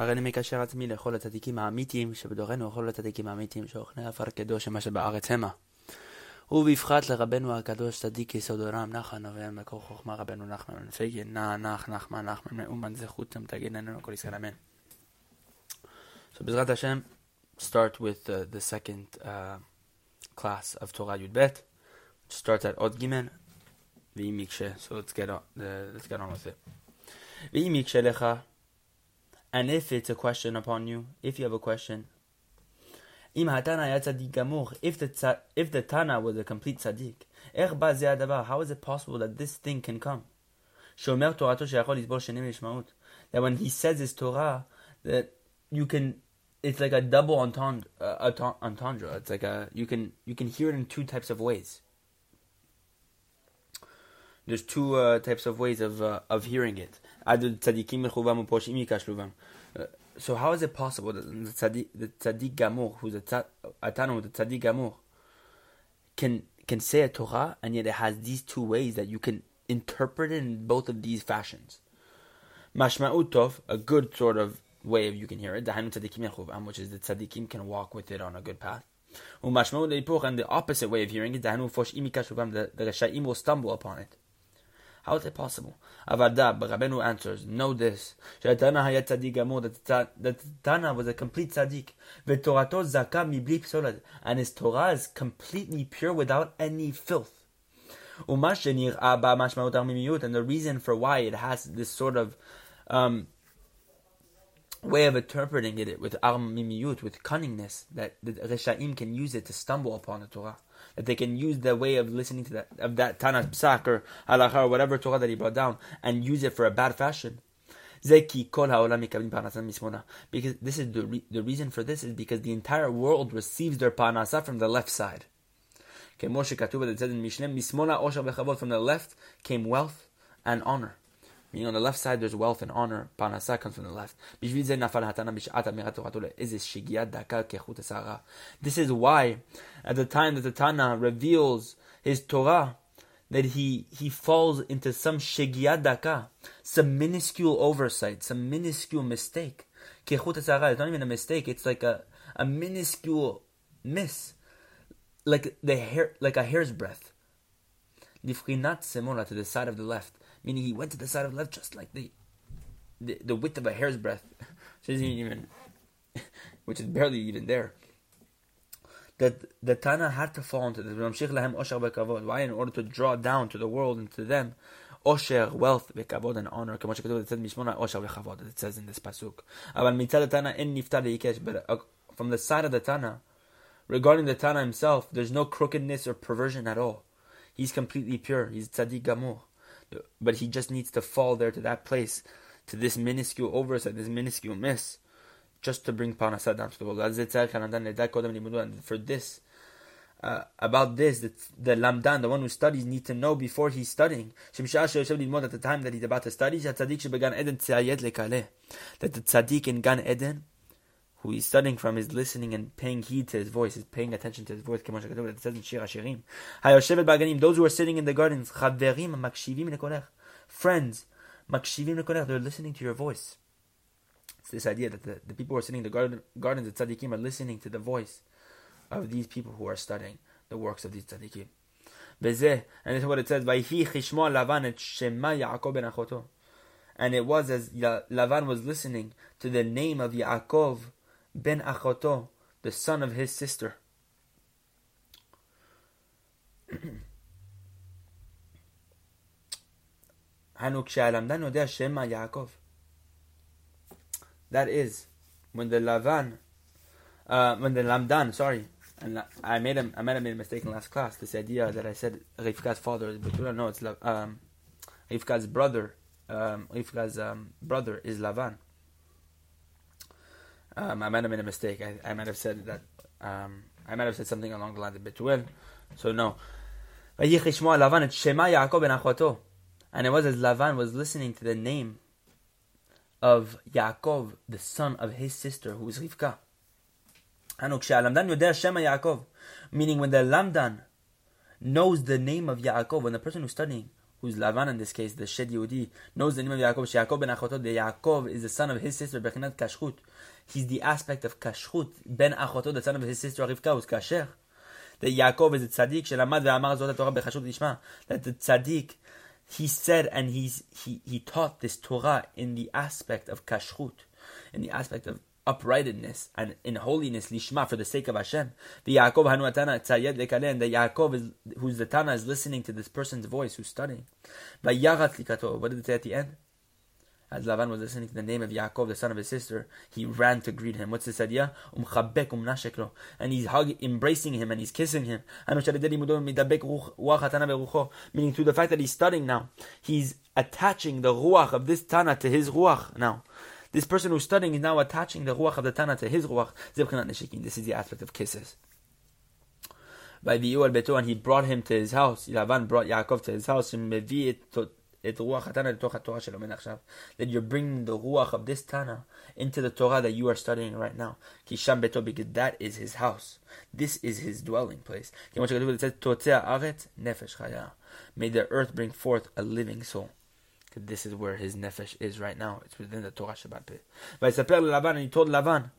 הרי אני מקשר עצמי לכל הצדיקים האמיתיים שבדורנו, וכל הצדיקים האמיתיים שאוכלי עפר קדוש שמה שבארץ המה. ובפחת לרבנו הקדוש צדיק יסוד עולם נחן אביהם מקור חוכמה רבנו נחמן פייגן נח נח נחמן נחמן מאומן זכותם תגיננו כל ישראל אמן. So Bezrat Hashem, start with uh, the second uh, class of Torah Bet. Starts at Od Gimen, V'imikshe. So let's get on. Uh, let's get on with it. V'imikshe lecha. And if it's a question upon you, if you have a question, Im hatana tzaddik gamur. If the if the Tana was a complete tzaddik, how is it possible that this thing can come? That when he says his Torah, that you can, it's like a double entendre, uh, entendre. It's like a you can you can hear it in two types of ways. There's two uh, types of ways of uh, of hearing it. Uh, so how is it possible that the tzaddik, the tzaddik gamur, who's a atanu, the tzaddik gamur, can can say a Torah and yet it has these two ways that you can interpret it in both of these fashions. Mashma'utov, a good sort of way of you can hear it, which is the tzaddikim can walk with it on a good path. And the opposite way of hearing it, the, the Rasha'im will stumble upon it. How is it possible? Avada, Rabbeinu answers, know this. Tana hayat tzaddik that Tana was a complete tzaddik. V'torato zaka mibli psolad. And his Torah is completely pure without any filth. Umash nir aba mashmautar mimiyut and the reason for why it has this sort of um, way of interpreting it with armimiyut, with cunningness, that the Reshaim can use it to stumble upon the Torah that they can use the way of listening to that of that Tanakh Psak or Halacha or whatever Torah that he brought down and use it for a bad fashion. Because this is the re- the reason for this is because the entire world receives their panasa from the left side. From the left came wealth and honor. Meaning on the left side there's wealth and honor. Panasa comes from the left. This is why at the time that the Tana reveals his Torah, that he, he falls into some shigiyat daka, some minuscule oversight, some minuscule mistake. It's not even a mistake, it's like a, a minuscule miss. Like the hair like a hair's breadth. To the side of the left meaning he went to the side of the left just like the the, the width of a hair's breadth, which isn't even, which is barely even there. That the Tana had to fall into this. Why? In order to draw down to the world and to them, osher, wealth, v'kavod, and honor. It says in this pasuk. But uh, from the side of the Tana, regarding the Tana himself, there's no crookedness or perversion at all. He's completely pure. He's tzaddik gamur but he just needs to fall there to that place, to this minuscule oversight, this minuscule miss, just to bring Parnasah down to the world. For this, uh, about this, the, the lamdan, the one who studies, need to know before he's studying. At the time that he's about to study, that the tzaddik in Gan Eden who he's studying from is listening and paying heed to his voice, is paying attention to his voice. It says in Shir Hashirim. Hayoshevet Baganim, those who are sitting in the gardens, Chaverim Makshivim Lekolech, friends, they're listening to your voice. It's this idea that the, the people who are sitting in the garden, gardens of tzaddikim are listening to the voice of these people who are studying the works of these tzaddikim. And this is what it says, Vayhi Chishma Lavan et Shema Yaakov ben Achoto. and it was as Lavan was listening to the name of Yaakov ben Achoto, the son of his sister. That is, when the Lavan, uh, when the Lamdan, sorry, and I made him, I might have made a mistake in last class. This idea that I said Rivka's father, but you don't know it's um, Rivka's brother. Um, Rivka's um, brother is Lavan. Um, I might have made a mistake. I, I might have said that. Um, I might have said something along the lines of Betuel. So no. And it was as Lavan was listening to the name of Yaakov, the son of his sister, who was Rivka. Meaning when the Lamdan knows the name of Yaakov, when the person who's studying who's Lavan in this case, the Shed Yehudi, knows the name of Yaakov. Yaakov ben Achotod, the Yaakov is the son of his sister, Bechinat Kashrut. He's the aspect of Kashrut. Ben Achotod, the son of his sister Rivka, who's Kasher. The Yaakov is the tzaddik, Shelamad ve'amar zot Torah bechashut lishma. That the tzaddik, he said and he's, he, he taught this Torah in the aspect of Kashrut, in the aspect of uprightness and in holiness lishma for the sake of Hashem. The Yaakov hanu atana tzayed lekale, and the Yaakov is who's the Tana is listening to this person's voice who's studying. Vayarat likato. What did it say at the end? As Lavan was listening to the name of Yaakov, the son of his sister, he ran to greet him. What's this idea? Umchabek umnasheklo, and he's hugging, embracing him, and he's kissing him. And. Meaning to the fact that he's studying now, he's attaching the ruach of this Tana to his ruach now. This person who's studying is now attaching the ruach of the Tana to his ruach. This is the aspect of kisses. By the al beto, and he brought him to his house. Lavan brought Yaakov to his house. That you're bringing the ruach of this Tana into the Torah that you are studying right now. Kisham beto, because that is his house. This is his dwelling place. It says, May the earth bring forth a living soul. This is where his nefesh is right now. It's within the Torah Shebal Peh. Vayisaper Lavan, and he told Lavan,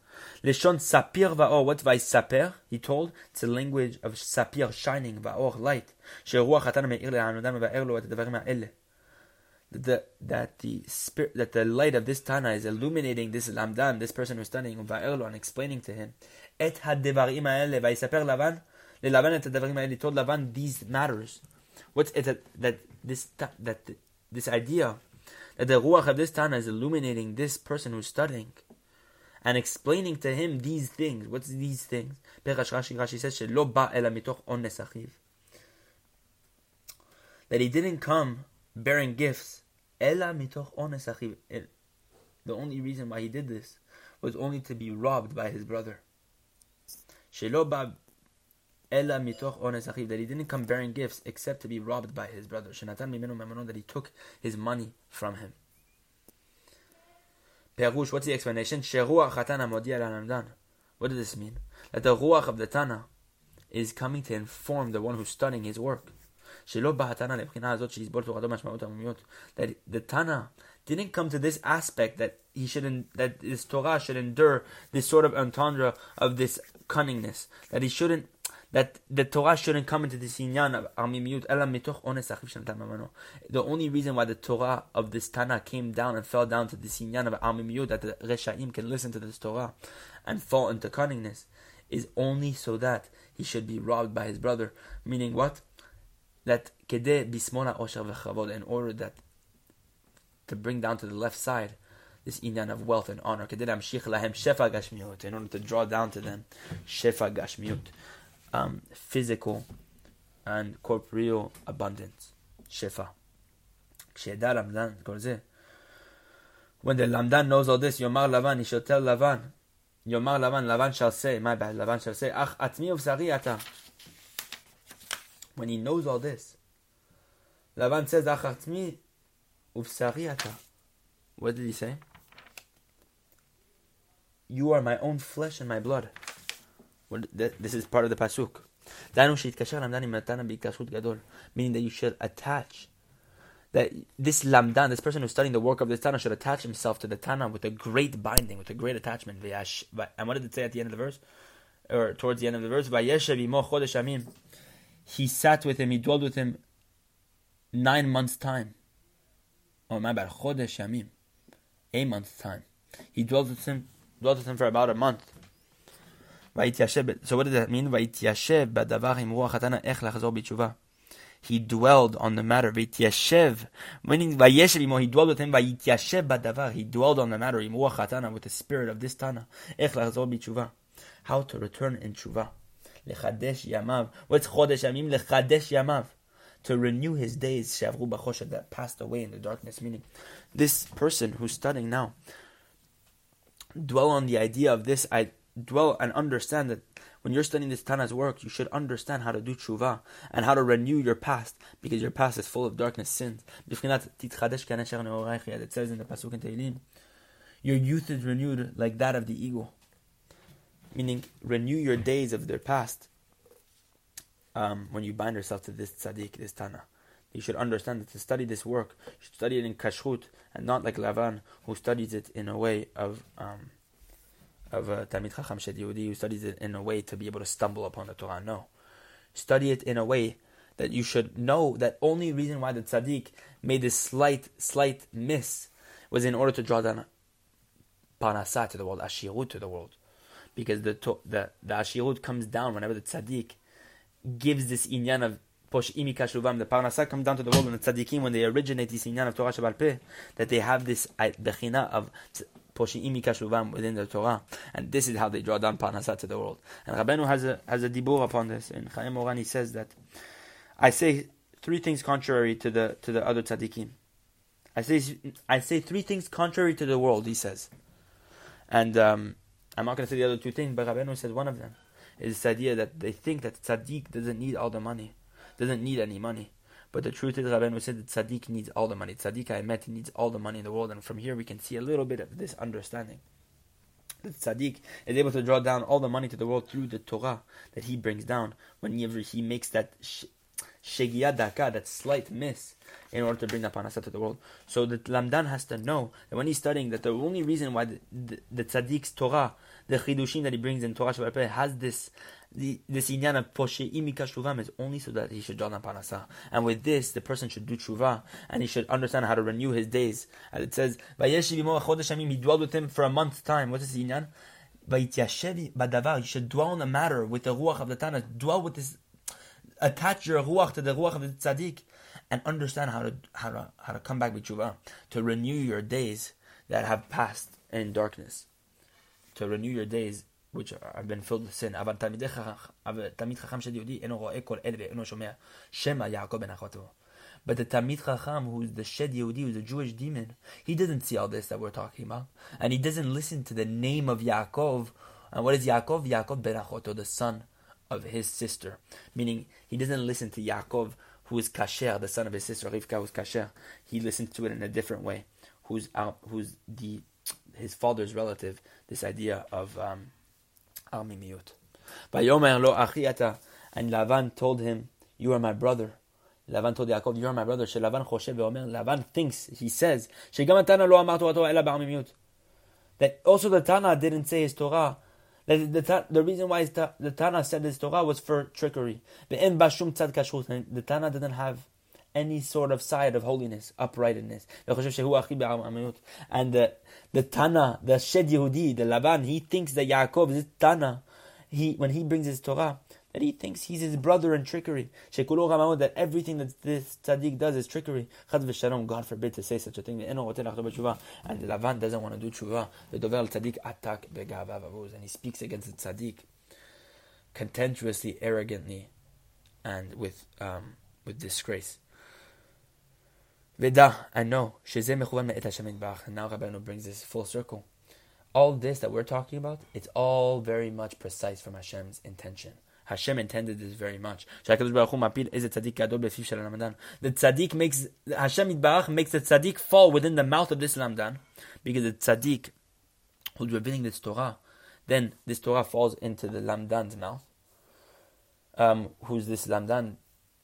Leshon sapir va'or. What vayisaper? He told. It's the language of sapir, shining, va'or, light. Sheruach hatan me'ir le'anodam va'er lo et devarim ha'ele. That that the spirit, that the light of this Tana is illuminating this lamdan, this person who's studying and explaining to him. Et hadevarim ha'ele vayisaper Lavan. Lavan et told Lavan these matters. What's it that, that this that this idea that the ruach of this Tana is illuminating this person who's studying and explaining to him these things. What's these things? Rashi says that he didn't come bearing gifts. The only reason why he did this was only to be robbed by his brother that he didn't come bearing gifts except to be robbed by his brother. that he took his money from him. Perush, what's the explanation? What does this mean? That the ruach of the Tana is coming to inform the one who's studying his work. That the Tana didn't come to this aspect that he shouldn't, that this Torah should endure this sort of entendre of this cunningness. That he shouldn't that the Torah shouldn't come into this inyan of armimiyut ela. The only reason why the Torah of this Tana came down and fell down to this inyan of armimiyut that the reshaim can listen to this Torah and fall into cunningness is only so that he should be robbed by his brother. Meaning what? That kede bismona osher v'chavod in order that to bring down to the left side this inyan of wealth and honor. kede amshich lahem shefa gashmiut, In order to draw down to them shefa gashmiut um, physical and corporeal abundance. Shefa. When the Lamdan knows all this, Yomar Lavan, he shall tell Lavan, Yomar Lavan, Lavan shall say, my bad, Lavan shall say, Ach atmi uvsari ata. When he knows all this, Lavan says, Ach atmi uvsari ata. What did he say? You are my own flesh and my blood. This is part of the pasuk. Meaning that you should attach that this lamdan, this person who's studying the work of this Tana, should attach himself to the Tana with a great binding, with a great attachment. And what did it say at the end of the verse? Or towards the end of the verse? He sat with him, he dwelled with him nine months' time. Oh, my bad. Chodesh Yamim. A month's time. He dwelt with him, dwelt with him for about a month. So what does that mean? He dwelled on the matter. Meaning he dwelled with him. He dwelled on the matter. With the spirit of this tana. How to return in tshuva. What's. To renew his days, shavru b'choshet, that passed away in the darkness. Meaning, this person who's studying now, dwell on the idea of this I dwell and understand that when you're studying this Tana's work, you should understand how to do tshuva and how to renew your past because your past is full of darkness, sins. It says in the Pasuk in Tehillim, your youth is renewed like that of the eagle. Meaning, renew your days of their past um, when you bind yourself to this tzaddik, this Tana. You should understand that to study this work, you should study it in kashrut and not like Lavan, who studies it in a way of um, of a Talmid Chacham Yehudi, who studies it in a way to be able to stumble upon the Torah. No, study it in a way that you should know that only reason why the tzaddik made this slight, slight miss was in order to draw down parnasah to the world, ashirut to the world, because the the the ashirut comes down whenever the tzaddik gives this inyan of posh'imi kashuvam. The parnasah comes down to the world when the tzaddikim when they originate this inyan of Torah Shebal Peh, that they have this bechina of poshi'imi kashuvam within the Torah, and this is how they draw down parnasah to the world. And Rabbeinu has a has a dibur upon this. In Chayei Moharan he says that I say three things contrary to the to the other tzaddikim. I say I say three things contrary to the world. He says, and um, I'm not going to say the other two things, but Rabbeinu said one of them is this idea that they think that tzaddik doesn't need all the money, doesn't need any money. But the truth is, Rabbeinu said that tzaddik needs all the money. Tzaddik I met needs all the money in the world, and from here we can see a little bit of this understanding. That tzaddik is able to draw down all the money to the world through the Torah that he brings down whenever he makes that shegia daka, that slight miss, in order to bring the parnasa to the world. So the lamdan has to know that when he's studying, that the only reason why the, the, the tzaddik's Torah, the chidushim that he brings in Torah Shebal has this the, this inyan of poshe'im shuvam is only so that he should draw down parnasa. And with this, the person should do tshuva, and he should understand how to renew his days. As it says, he dwelled with him for a month's time. What is the inyan? You should dwell on the matter with the ruach of the Tana, dwell with this attach your ruach to the ruach of the tzaddik, and understand how to how to how to come back with tshuva, to renew your days that have passed in darkness, to renew your days which have been filled with sin. אבל חכם של יהודי אינו רואה כל אלה ואינו שומע שמא יעקב בן אחותו. But the Talmid Chacham, who's the Shed Yehudi, who's a Jewish demon, he doesn't see all this that we're talking about. And he doesn't listen to the name of Yaakov. And what is Yaakov? Yaakov ben Achoto, the son of his sister. Meaning, he doesn't listen to Yaakov, who is Kasher, the son of his sister Rivka, who's Kasher. He listens to it in a different way. Who's out, who's the his father's relative. This idea of um, achiata, and Lavan told him, "You are my brother." Lavan told Yaakov, "You are my brother." Ve'omer. Lavan thinks, he says, "Shegam lo amar Torah ela b'armimiyut." That also the Tana didn't say his Torah the, the, the reason why the Tana said this Torah was for trickery. The The Tana didn't have any sort of side of holiness, uprightness. And the, the Tana, the Shed Yehudi, the Laban, he thinks that Yaakov is Tana. He, when he brings his Torah, that he thinks he's his brother in trickery. That everything that this tzaddik does is trickery. God forbid to say such a thing. And Lavan doesn't want to do tshuva. The dover tzaddik attack and he speaks against the tzaddik contemptuously, arrogantly, and with um, with disgrace. Veda, I know. And now Rabbeinu brings this full circle. All this that we're talking about, it's all very much precise from Hashem's intention. Hashem intended this very much. The tzaddik makes Hashem Yitbarach makes the tzaddik fall within the mouth of this lamdan, because the tzaddik who's revealing this Torah, then this Torah falls into the lamdan's mouth. Um, who's this lamdan?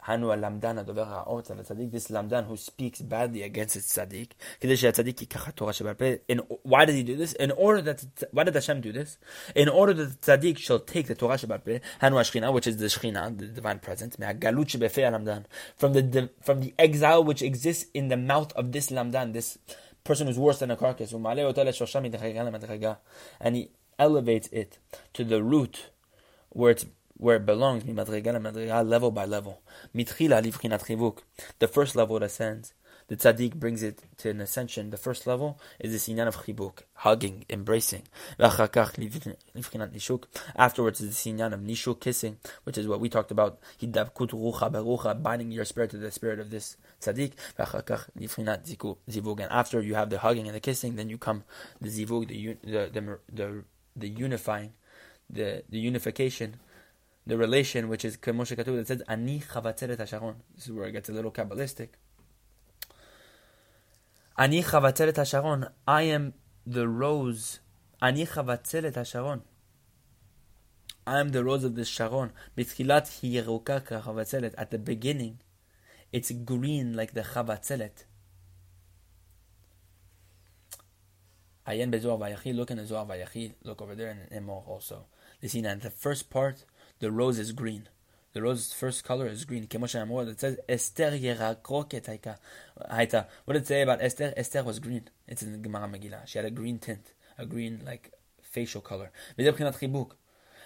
Hanu lamdan adover ha'ot al tzaddik, this lamdan who speaks badly against its tzaddik. And why did he do this? In order that, why did Hashem do this? In order that the tzaddik shall take the Torah Peh, Hanu Ashchina, which is the Shechina, the divine presence, from the, from the exile which exists in the mouth of this lamdan, this person who's worse than a carcass, and he elevates it to the root where it's where it belongs, level by level. The first level ascends, the tzaddik brings it to an ascension. The first level is the sinyan of chibuk, hugging, embracing. Afterwards is the sinyan of nishuk, kissing, which is what we talked about. Binding your spirit to the spirit of this tzaddik. And after you have the hugging and the kissing, then you come the zivug, the the, the, the unifying, the the unification the relation, which is Moshe Katuv that says Ani Chavatzeret Hasharon. This is where it gets a little kabbalistic. Ani Chavatzeret Hasharon. I am the rose. Ani Chavatzeret Hasharon. I am the rose of the Sharon. Bitchilat hi At the beginning, It's green like the chavatzelet. Ayen bezoar vayachi. Look in the Zohar vayachi. Look over there in Emor also. You see that the first part, the rose is green. The rose's first color is green. It says Esther haita. What did it say about Esther? Esther was green. It's in the Gemara Megillah. She had a green tint, a green like facial color.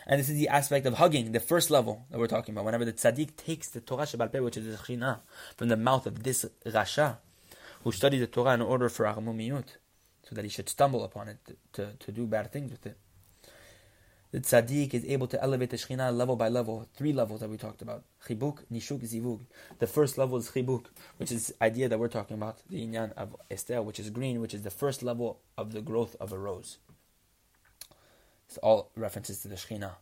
And this is the aspect of hugging, the first level that we're talking about. Whenever the tzaddik takes the Torah Shebal which is the Shechina, from the mouth of this Rasha, who studied the Torah in order for Armumiyut, so that he should stumble upon it, to, to, to do bad things with it. The tzaddik is able to elevate the Shekhinah level by level, three levels that we talked about. Chibuk, Nishuk, Zivug. The first level is Chibuk, which is idea that we're talking about, the inyan of Esther, which is green, which is the first level of the growth of a rose. It's all references to the Shekhinah.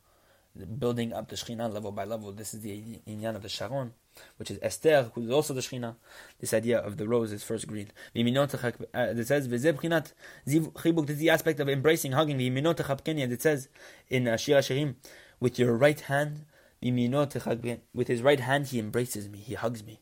Building up the Shekhinah level by level. This is the inyan of the Sharon, which is Esther, who is also the Shekhinah. This idea of the rose is first green. Uh, it says, This is the aspect of embracing, hugging. It says in uh, Shir Shirim, with your right hand, with his right hand, he embraces me, he hugs me.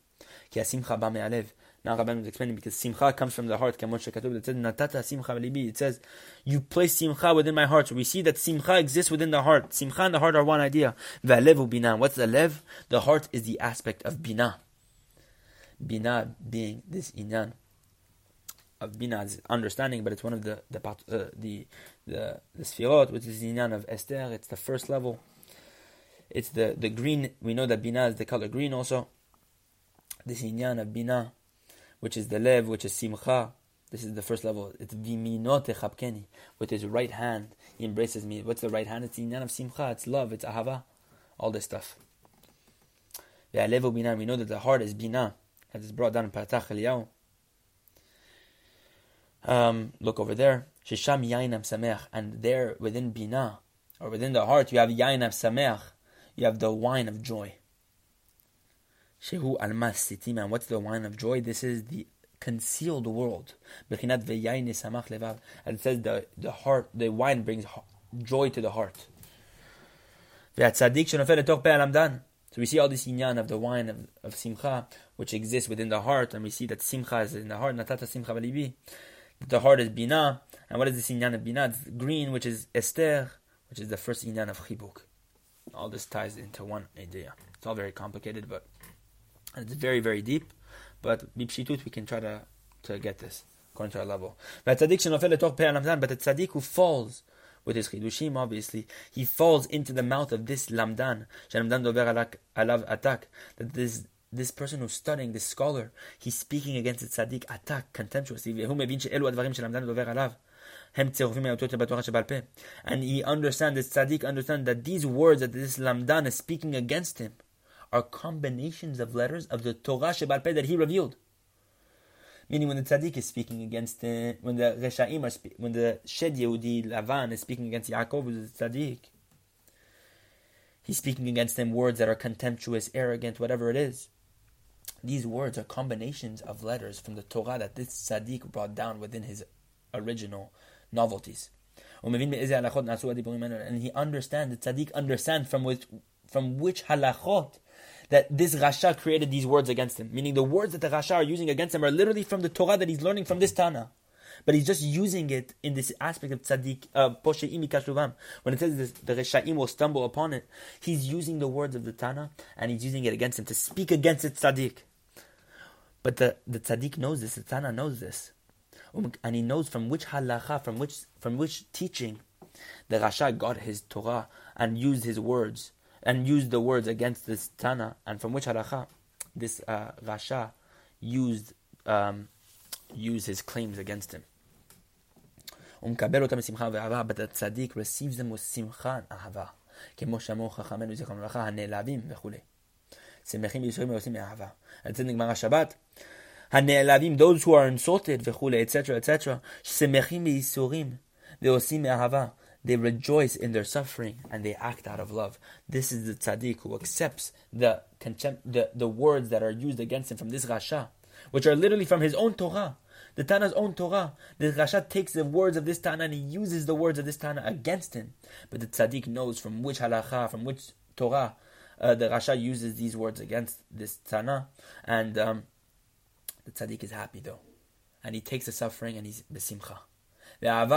Now Rabban was explaining because simcha comes from the heart. It says, Natata simcha It says, you place simcha within my heart. So we see that simcha exists within the heart. Simcha and the heart are one idea. What's the lev? The heart is the aspect of bina. Bina being this inyan of bina is understanding, but it's one of the the uh, the the the sfirot, which is the inyan of Esther. It's the first level. It's the the green. We know that bina is the color green also. This inyan of bina which is the lev, which is simcha. This is the first level. It's viminote chapkeni. With his right hand, he embraces me. What's the right hand? It's the inyan of simcha. It's love. It's ahava. All this stuff. We know that the heart is bina. As is brought down in Patach Eliyahu. Um, look over there. Shisham yainam sameach. And there, within bina, or within the heart, you have yainam sameach. You have the wine of joy. Shehu almas sitim. And what's the wine of joy? This is the concealed world. And it says the, the heart, the wine brings joy to the heart. So we see all this inyan of the wine of, of simcha, which exists within the heart, and we see that simcha is in the heart. Natata simcha. The heart is bina, and what is this inyan of bina? It's green, which is Esther, which is the first inyan of chibuk. All this ties into one idea. It's all very complicated, but it's very, very deep, but bipshitut we can try to, to get this according to our level. But the tzaddik who falls with his chidushim, obviously, he falls into the mouth of this lamdan, alav atak, that this this person who's studying, this scholar, he's speaking against the tzaddik attack contemptuously. And he understands, this tzaddik understands that these words that this lamdan is speaking against him are combinations of letters of the Torah Shebal Peh that he revealed. Meaning, when the tzaddik is speaking against, uh, when the Reshaim are, when the Shed Yehudi Lavan is speaking against Yaakov, the tzaddik, he's speaking against them words that are contemptuous, arrogant, whatever it is. These words are combinations of letters from the Torah that this tzaddik brought down within his original novelties. And he understands, the tzaddik understands from which, from which halachot that this Rasha created these words against him. Meaning the words that the Rasha are using against him are literally from the Torah that he's learning from this Tana. But he's just using it in this aspect of tzaddik, uh, When it says this, the Reshaim will stumble upon it, he's using the words of the Tana and he's using it against him to speak against it tzaddik. But the, the tzaddik knows this, the Tana knows this. Um, and he knows from which halacha, from which, from which teaching the Rasha got his Torah and used his words and used the words against this Tana, and from which halacha this uh, Rasha used um, used his claims against him. But the tzaddik receives them with simcha and ahava. כמו שאמרו חכמינו זיכרון לברכה, הנעלבים וכולי. שמחים בייסורים ועושים מאהבה. אצל נגמר השבת, הנעלבים, those who are insulted וכולי, etc., etc., שמחים בייסורים ועושים מאהבה they rejoice in their suffering and they act out of love. This is the tzaddik who accepts the contempt, the, the words that are used against him from this rasha, which are literally from his own Torah, the Tana's own Torah. The rasha takes the words of this Tana and he uses the words of this Tana against him. But the tzaddik knows from which halacha, from which Torah, uh, the Rasha uses these words against this Tana, and um, the tzaddik is happy though, and he takes the suffering and he's besimcha. And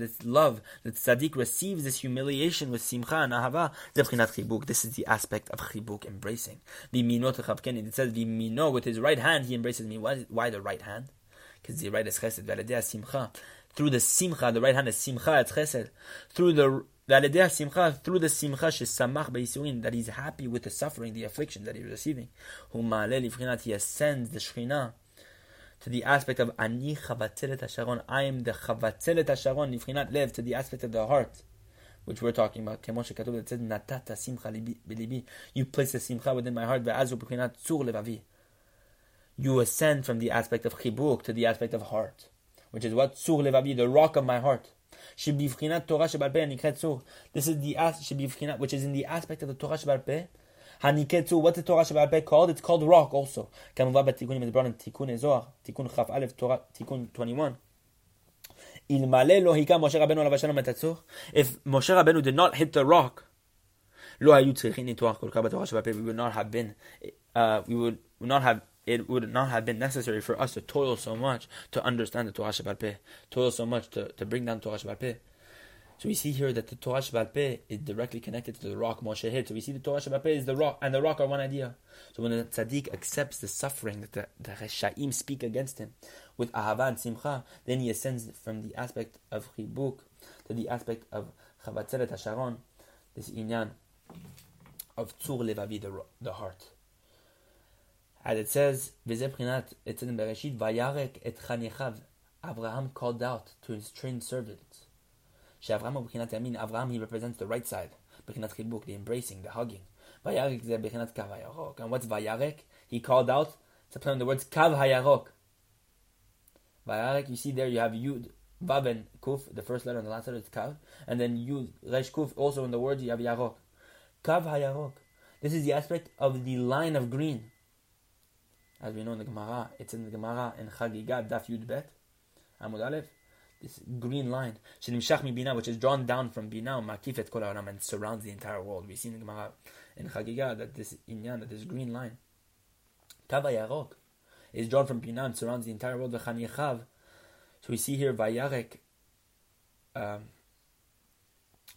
this love, the tzaddik receives this humiliation with simcha and ahava. This is the aspect of chibuk, embracing. It says, with his right hand he embraces me. Why, why the right hand? Because the right is chesed. simcha. Through the simcha, the right hand is simcha, it's chesed. Through the simcha, through the simcha shesamach that he's happy with the suffering, the affliction that he's receiving. He ascends the shechina to the aspect of ani chavatzelet hasharon. I am the chavatzelet hasharon nifrinat lev to the aspect of the heart, which we're talking about. Kemoshe katuv that says natata simcha belibi. You place the simcha within my heart. Ve'azu b'chinat tzur levavi. You ascend from the aspect of chibuk to the aspect of heart, which is what tzur levavi, the rock of my heart. This is the which is in the aspect of the Torah peh Haniketsu, what's the Torah Shebal called? It's called rock also. כמובן בתיקון מדברון, תיקון אזוהר, תיקון כ"א, תיקון 21. אלמלא לא היכה משה רבנו עליו השלום את if Moshe Rabbeinu did not hit the rock, lo היו צריכים ניתוח כל כך בתורה שבעל we would not have been, uh, we would not have it would not have been necessary for us to toil so much to understand the Torah Shebal Peh, toil so much to, to bring down Torah Shebal Peh. So we see here that the Torah Shebal is directly connected to the rock Moshe hit. So we see the Torah Shebal is the rock, and the rock are one idea. So when the tzaddik accepts the suffering that the, the Reshaim speak against him with Ahava and Simcha, then he ascends from the aspect of Chibuk to the aspect of Chavatzeret HaSharon, this inyan of Tzur Levavi, the, the heart. As it says, V'zeh says Bereshit, Vayarek et Chanechav, Abraham called out to his trained servants. שאברהם הוא בחינת ימין, אברהם he represents the right side, בחינת חיבוק, the embracing, the hugging. וירק זה בחינת קו הירוק. And what's וירק? He called out, to play on the words קו הירוק. וירק, you see there you have yud, vav and kuf, the first letter and the last letter is kav, and then yud, resh kuf, also in the words you have yarok. Kav hayarok. This is the aspect of the line of green. As we know in the Gemara, it's in the Gemara in Chagiga, Daf Yud Bet, Amud Aleph this green line, which is drawn down from Bina, Makifet Kol and surrounds the entire world. We see in Gemara in Chagiga that this inyan, that this green line, Kava Yarok, is drawn from Bina and surrounds the entire world. V'chanichav. So we see here Vayarek. Um,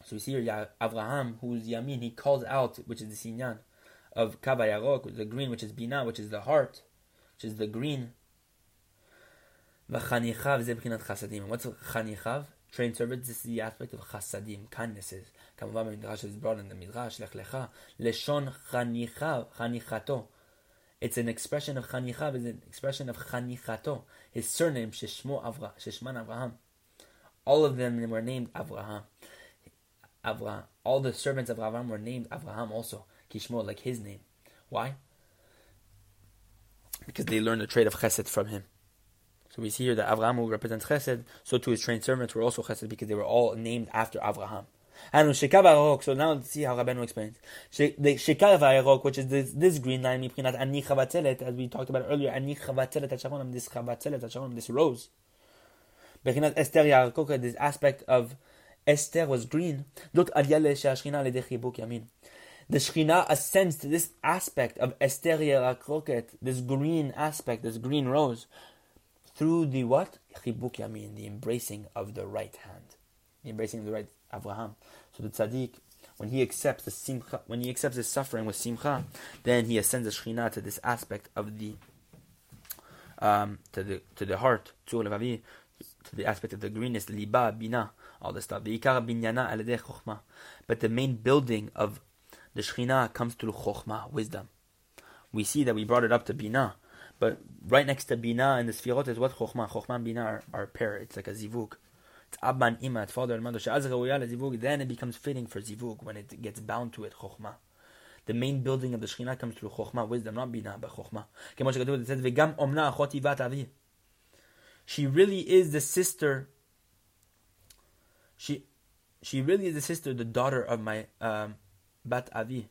so we see here Avraham, who's Yamin, he calls out, which is the sinyan of Kava Yarok, the green, which is Bina, which is the heart, which is the green V'chanichav ze b'chinat chasadim. What's chanichav? Trained servants, this is the aspect of chasadim, kindnesses. כמובן במדרש is brought in the midrash, לך לך, לשון חניכיו, חניכתו. It's an expression of חניכיו, it's an expression of חניכתו. His surname, ששמו אברהם, ששמן אברהם. All of them were named Avraham. Avraham. All the servants of Avraham were named Avraham also. Kishmo, like his name. Why? Because they learned the trait of chesed from him. So we see here that Avraham represents Chesed, so too his trained servants were also Chesed because they were all named after Avraham. And so now let's see how Rabbeinu explains. The Shekav Arok, which is this, this green line, Miprinat Ani Chavatzelet, as we talked about earlier, Ani Hasharonim, this Hasharonim, this rose. Bechinat Esther Yarkoka, this aspect of Esther was green. The Shekhinah ascends to this aspect of Esther Yarakroket, this green aspect, this green rose, through the what? Chibuk yamin, the embracing of the right hand, the embracing of the right Abraham. So the tzaddik, when he accepts the simcha, when he accepts his suffering with simcha, then he ascends the shechina to this aspect of the um, to the to the heart, to the aspect of the greenness, liba, bina, all this stuff. But the main building of the shechina comes through chokhmah, wisdom. We see that we brought it up to bina, but right next to Bina and the Sfirot is what Chokhmah. Chokhmah and Bina are, are pair. It's like a zivug. It's Abba and Ima, it's father and mother. Then it becomes fitting for zivug when it gets bound to it, Chokhmah. The main building of the Shekhinah comes through Chokhmah, wisdom, not Bina, but Chokhmah. it says. She really is the sister. She, she really is the sister, the daughter of my um, bat avi.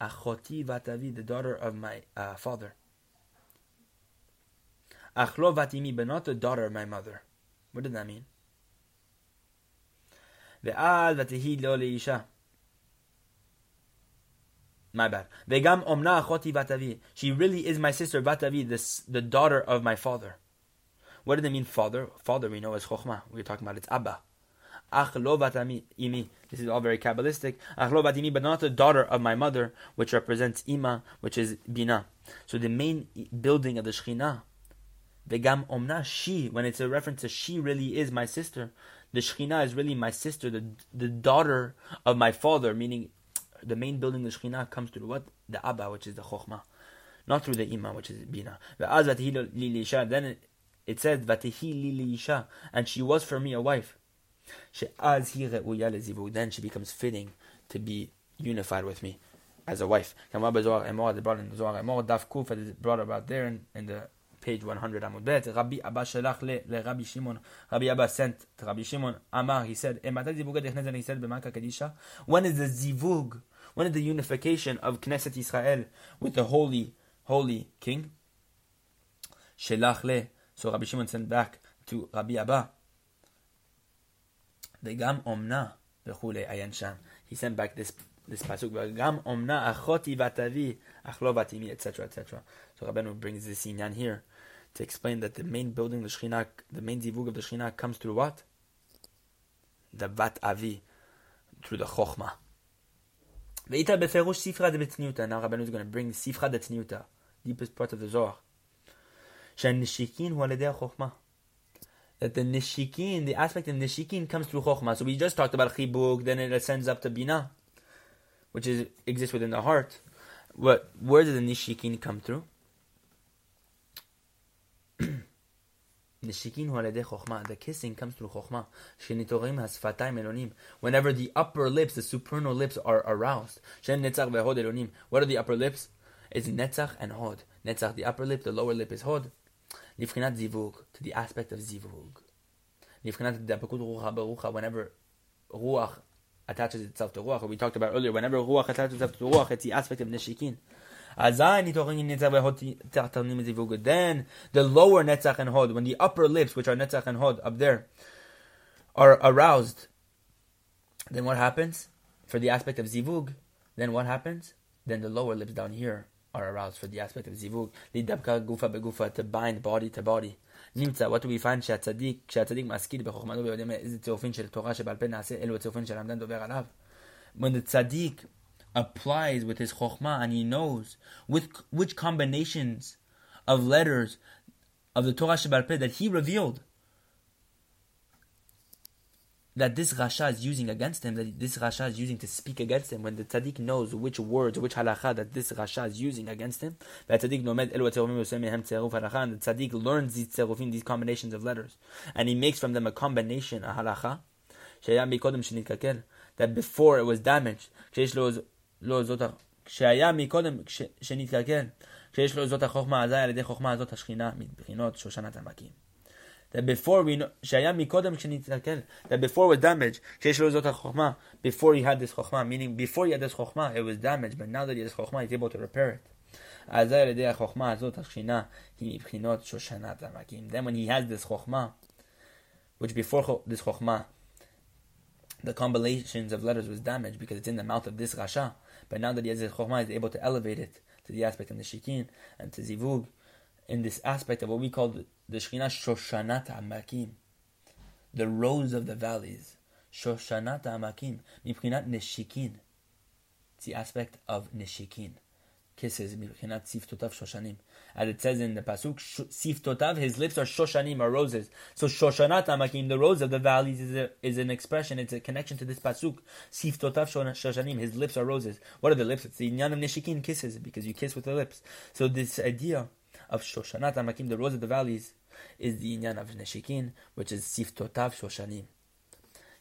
Achoti vat avi, the daughter of my uh, father. Achlo vatimi, but not the daughter of my mother. What does that mean? Ve'al vatihi lo leisha. My bad. Vegam omna achoti vatavi. She really is my sister vatavi, this, the daughter of my father. What does it mean, father? Father we know is chokhmah. We are talking about its abba. Ach lo imi. This is all very kabbalistic. Ach lo imi, but not the daughter of my mother, which represents ima, which is bina. So the main building of the Shekhinah, vegam omna she, when it's a reference to she really is my sister. The Shekhinah is really my sister, the the daughter of my father, meaning the main building the Shekhinah comes through what? The Abba, which is the Chokhmah. Not through the Ima, which is Bina. Then it, it says, Isha and she was for me a wife. Then she becomes fitting to be unified with me as a wife. They in Kuf, brought about there in, in the page 100 Amud Bet. Rabbi Abba shelach le, le Rabbi Shimon. Rabbi Abba sent Rabbi Shimon. Amar, he said, eh, he said, when is the zivug when is the unification of Knesset Israel with the holy, holy king? Shelach le. So Rabbi Shimon sent back to Rabbi Abba. Omna v'chule ayan sham. He sent back this this pasuk. Vegam omna achoti vatavi achlo vatimi etc etc. So Rabbeinu brings this inyan here to explain that the main building the Shekhinah, the main zivug of the Shekhinah comes through what? The vat avi, through the chokhmah. Ve'ita beferush sifra de betniuta. Now Rabbanu is going to bring the sifra de tniuta, deepest part of the Zohar. Nishikin hu chokhmah. That the nishikin, the aspect of nishikin comes through chokhmah. So we just talked about chibuk, then it ascends up to bina, which is exists within the heart. What? Where does the nishikin come through? The kissing comes through chokhmah. Whenever the upper lips, the supernal lips, are aroused. What are the upper lips? It's netzach and hod. Netzach, the upper lip, the lower lip is hod. To the aspect of zivug. Whenever ruach attaches itself to ruach, we talked about earlier, whenever ruach attaches itself to ruach, it's the aspect of nishikin. Then the lower netzach and hod, when the upper lips, which are netzach and hod up there, are aroused, then what happens? For the aspect of zivug, then what happens? Then the lower lips down here are aroused for the aspect of zivug. Lidabka gufa begufa, to bind body to body. נמצא, what do we find שהצדיק, כשהצדיק משכיל בחוכמתו ויודע איזה צירופין של תורה שבעל פה נעשה, אלו הצירופין של עמדן דובר עליו. When the tzaddik applies with his chokhmah and he knows with which combinations of letters of the Torah Peh that he revealed that this Rasha is using against him, that this Rasha is using to speak against him, when the tzaddik knows which words, which halacha that this Rasha is using against him, that tzaddik nomed elu and the tzaddik learns these tzerufim, these combinations of letters, and he makes from them a combination, a halacha, that before it was damaged, לא זאת, כשהיה מקודם, שנתקלקל, כשיש לו זאת החוכמה, אזי על ידי חוכמה הזאת השכינה מבחינות שושנת עמקים. That before we know, שהיה מקודם כשנתקלקל, that before was damaged, כשיש לו זאת החוכמה, before he had this חוכמה, meaning before he had this חוכמה, it was damaged, but now that he has חוכמה, he's able to repair it. אזי על ידי החוכמה הזאת השכינה היא מבחינות שושנת עמקים. Then when he has this חוכמה, which before this חוכמה, the combinations of letters was damaged because it's in the mouth of this rasha. But now that his chokhmah, he's able to elevate it to the aspect of the shikin and to zivug, in this aspect of what we call the, the Shekhinah Shoshanat Amakim, the rose of the valleys. Shoshanat Amakim, Miprinat Neshikin. It's the aspect of Neshikin kisses cannot siftotav shoshanim. As it says in the pasuk, siftotav, his lips are shoshanim, are roses. So shoshanat amakim, the rose of the valleys, is, a, is an expression. It's a connection to this pasuk. Siftotav shoshanim, his lips are roses. What are the lips? It's the inyan of nishikin kisses because you kiss with the lips. So this idea of shoshanat amakim, the rose of the valleys, is the inyan of nishikin, which is siftotav shoshanim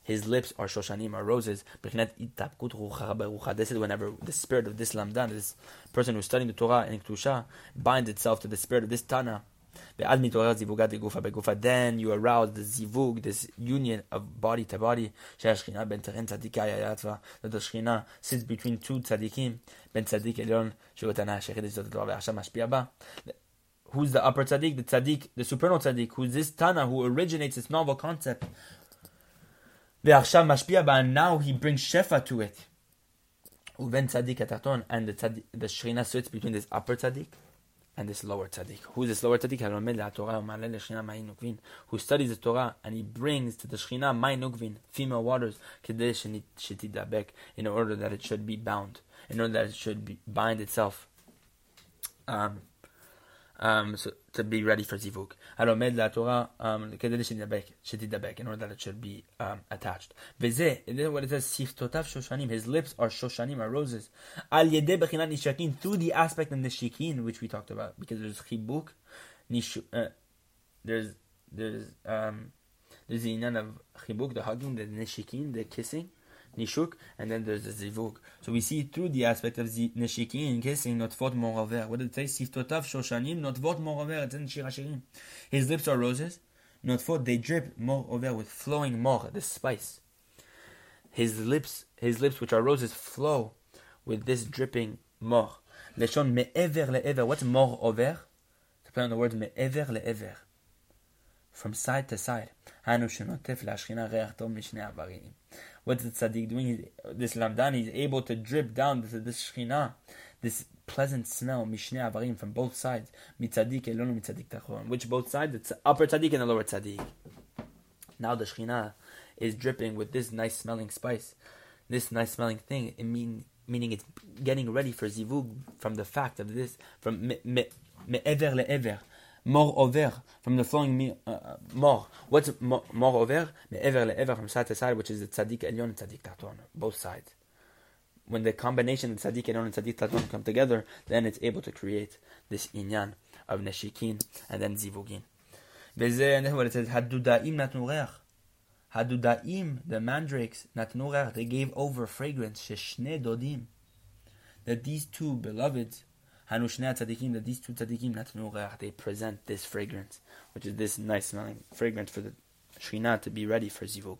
his lips are shoshanim, are roses. Whenever the spirit of this lamdan, this person who's studying the Torah in Kedusha, binds itself to the spirit of this Tana. Then you arouse the zivug, this union of body to body. That the Shekhinah sits between two tzaddikim, ben tzaddik elyon, Who's the upper tzaddik? The tzaddik, the supernal tzaddik, who's this Tana who originates this novel concept Ve'achshav mashpia ba, now he brings shefa to it. Uven tzaddik ataton, and the tzaddik, the shrina sits between this upper tzaddik and this lower tzaddik. Who's this lower tzaddik? Halomed. Who studies the Torah and he brings to the shrina ma'inukvin female waters, kedei shetidabek, in order that it should be bound, in order that it should be bind itself. Um, um, so to be ready for zivuk. Alors, mais la Torah, um, in order that it should be um, attached. Vize, and then what it says, siftotav shoshanim, his lips are shoshanim, are roses. Al yedeh bechinat nishakin, through the aspect of nishikin, which we talked about, because there's chibuk, nishu, uh, there's, there's, um, there's the inyan of chibuk, the hugging, the nishikin, the kissing, nishuk, and then there's the zivug. So we see through the aspect of the neshikin, kissing, notvot moraver. What did it say? Siftotav shoshanim, notvot moraver. It's in Shir His lips are roses. Not Notvot, they drip moraver with flowing mor, the spice. His lips, his lips, which are roses, flow with this dripping mor. Leshon me'ever le'ever. What's mor over? To play on the word me'ever le'ever. From side to side. What's the tzaddik doing? This lamdan, he's able to drip down this, this shechina, this pleasant smell, mishne avarim, from both sides. Mitzadik elonu mitzadik tachon. Which both sides? The upper tzaddik and the lower tzaddik. Now the shechina is dripping with this nice smelling spice, this nice smelling thing. It mean, meaning it's getting ready for zivug from the fact of this, from me, me, me'ever le'ever mor over, from the flowing uh, uh, mor. What's mor, mor over? Me'ever le'ever, from side to side, which is the tzaddik elyon and tzaddik taton, both sides. When the combination of tzaddik elyon and tzaddik taton come together, then it's able to create this inyan of neshikin and then zivugin. וזה, and what it says, hadudaim נתנו ריח. Hadudaim, the mandrakes, נתנו ריח, they gave over fragrance, ששני דודים. That these two beloveds Hanu tzaddikim, that these two tzaddikim, they present this fragrance, which is this nice smelling fragrance for the Shekhinah to be ready for Zivug.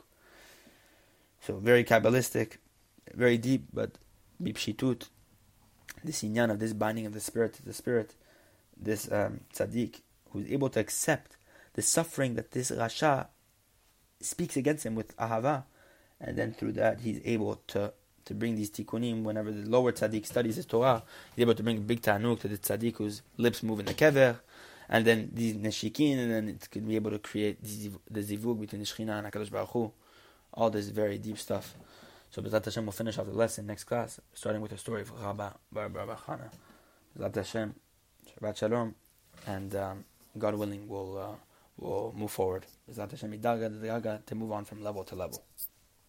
So very Kabbalistic, very deep, but bipshitut, this inyan of this binding of the spirit to the spirit, this um, tzaddik who is able to accept the suffering that this rasha speaks against him with ahava, and then through that he's able to to bring these tikkunim whenever the lower tzaddik studies his Torah. He's able to bring a big tanuk to the tzaddik whose lips move in the kever, and then these neshikin, and then it could be able to create the zivug between the Shekhinah and HaKadosh Baruch Hu. All this very deep stuff. So B'ezrat Hashem will finish off the lesson next class, starting with the story of Rabba Bar Bar Chana. B'ezrat Hashem, Shabbat Shalom, and um, God willing, we'll, uh, we'll move forward. B'ezrat Hashem, to move on from level to level.